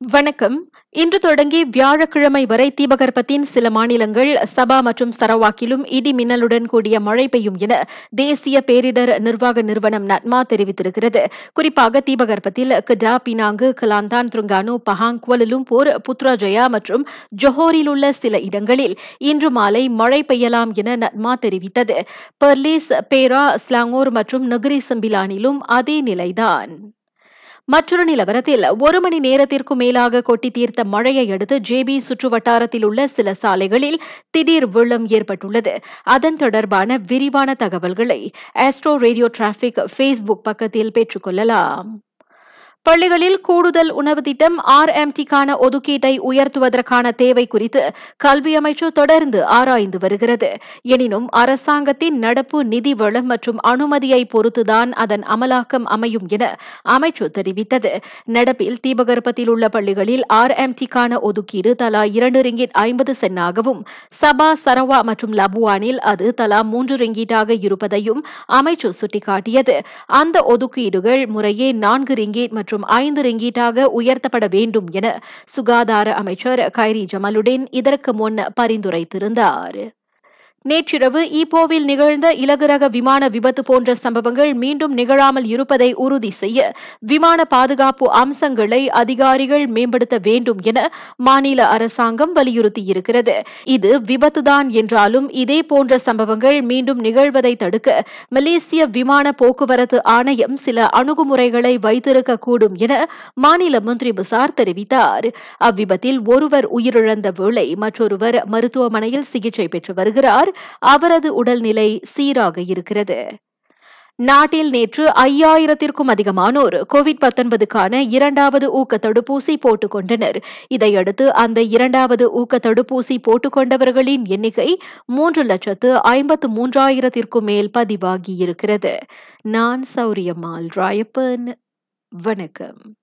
வணக்கம். இன்று தொடங்கி வியாழக்கிழமை வரை தீபகற்பத்தின் சில மாநிலங்கள் சபா மற்றும் சரவாக்கிலும் இடி மின்னலுடன் கூடிய மழை பெய்யும் என தேசிய பேரிடர் நிர்வாக நிறுவனம் நட்மா தெரிவித்திருக்கிறது. குறிப்பாக தீபகற்பத்தில் Kedah Penang Kelantan Terengganu Pahang Kuala Lumpur Putrajaya மற்றும் ஜொஹோரில் உள்ள சில இடங்களில் இன்று மாலை மழை பெய்யலாம் என நட்மா தெரிவித்தது. பெர்லிஸ் பேரா ஸ்லாங்கூர் மற்றும் நகரி சிம்பிலானிலும் அதே நிலைதான். மற்றொரு நிலவரத்தில் ஒரு மணி நேரத்திற்கு மேலாக கொட்டி தீர்த்த மழையை அடுத்து ஜேபி சுற்றுவட்டாரத்தில் உள்ள சில சாலைகளில் திடீர் வெள்ளம் ஏற்பட்டுள்ளது. அதன் தொடர்பான விரிவான தகவல்களை ஆஸ்ட்ரோ ரேடியோ டிராபிக் ஃபேஸ்புக் பக்கத்தில் பெற்றுக்கொள்ளலாம் பள்ளிகளில் கூடுதல் உணவு திட்டம் ஆர்எம்டிக்கான ஒதுக்கீட்டை உயர்த்துவதற்கான தேவை குறித்து கல்வி அமைச்சு தொடர்ந்து ஆராய்ந்து வருகிறது. எனினும் அரசாங்கத்தின் நடப்பு நிதி வளம் மற்றும் அனுமதியை பொறுத்துதான் அதன் அமலாக்கம் அமையும் என அமைச்சு தெரிவித்தது. நடப்பில் தீபகற்பத்தில் உள்ள பள்ளிகளில் ஆர்எம்டிக்கான ஒதுக்கீடு தலா இரண்டு ரிங்கிட் ஐம்பது சென்னாகவும் சபா சரவா மற்றும் லபுவானில் அது தலா மூன்று ரிங்கீட்டாக இருப்பதையும் அமைச்சு சுட்டிக்காட்டியது. அந்த ஒதுக்கீடுகள் முறையே நான்கு ரிங்கீட் மற்றும் ஐந்து ரிங்கீட்டாக உயர்த்தப்பட வேண்டும் என சுகாதார அமைச்சர் கைரி ஜமலுடன் இதற்கு முன் பரிந்துரைத்திருந்தார். நேற்றிரவு ஈப்போவில் நிகழ்ந்த இலகுரக விமான விபத்து போன்ற சம்பவங்கள் மீண்டும் நிகழாமல் இருப்பதை உறுதி செய்ய விமான பாதுகாப்பு அம்சங்களை அதிகாரிகள் மேம்படுத்த வேண்டும் என மாநில அரசாங்கம் வலியுறுத்தியிருக்கிறது. இது விபத்துதான் என்றாலும் இதே போன்ற சம்பவங்கள் மீண்டும் நிகழ்வதை தடுக்க மலேசிய விமான போக்குவரத்து ஆணையம் சில அணுகுமுறைகளை வைத்திருக்கக்கூடும் என மாநில மந்திரி பிசார் தெரிவித்தார். அவ்விபத்தில் ஒருவர் உயிரிழந்த வேளை மற்றொருவர் மருத்துவமனையில் சிகிச்சை பெற்று வருகிறார். வருகிறார் அவரது உடல்நிலை சீராக இருக்கிறது. நாட்டில் நேற்று ஐயாயிரத்திற்கும் அதிகமானோர் கோவிட் பத்தொன்பதுக்கான இரண்டாவது ஊக்க தடுப்பூசி போட்டுக் கொண்டனர். இதையடுத்து அந்த இரண்டாவது ஊக்க தடுப்பூசி போட்டுக் கொண்டவர்களின் எண்ணிக்கை மூன்று லட்சத்து ஐம்பத்து மூன்றாயிரத்திற்கும் மேல் பதிவாகியிருக்கிறது நான் சௌரியம்மாள் ராயப்பன். வணக்கம்.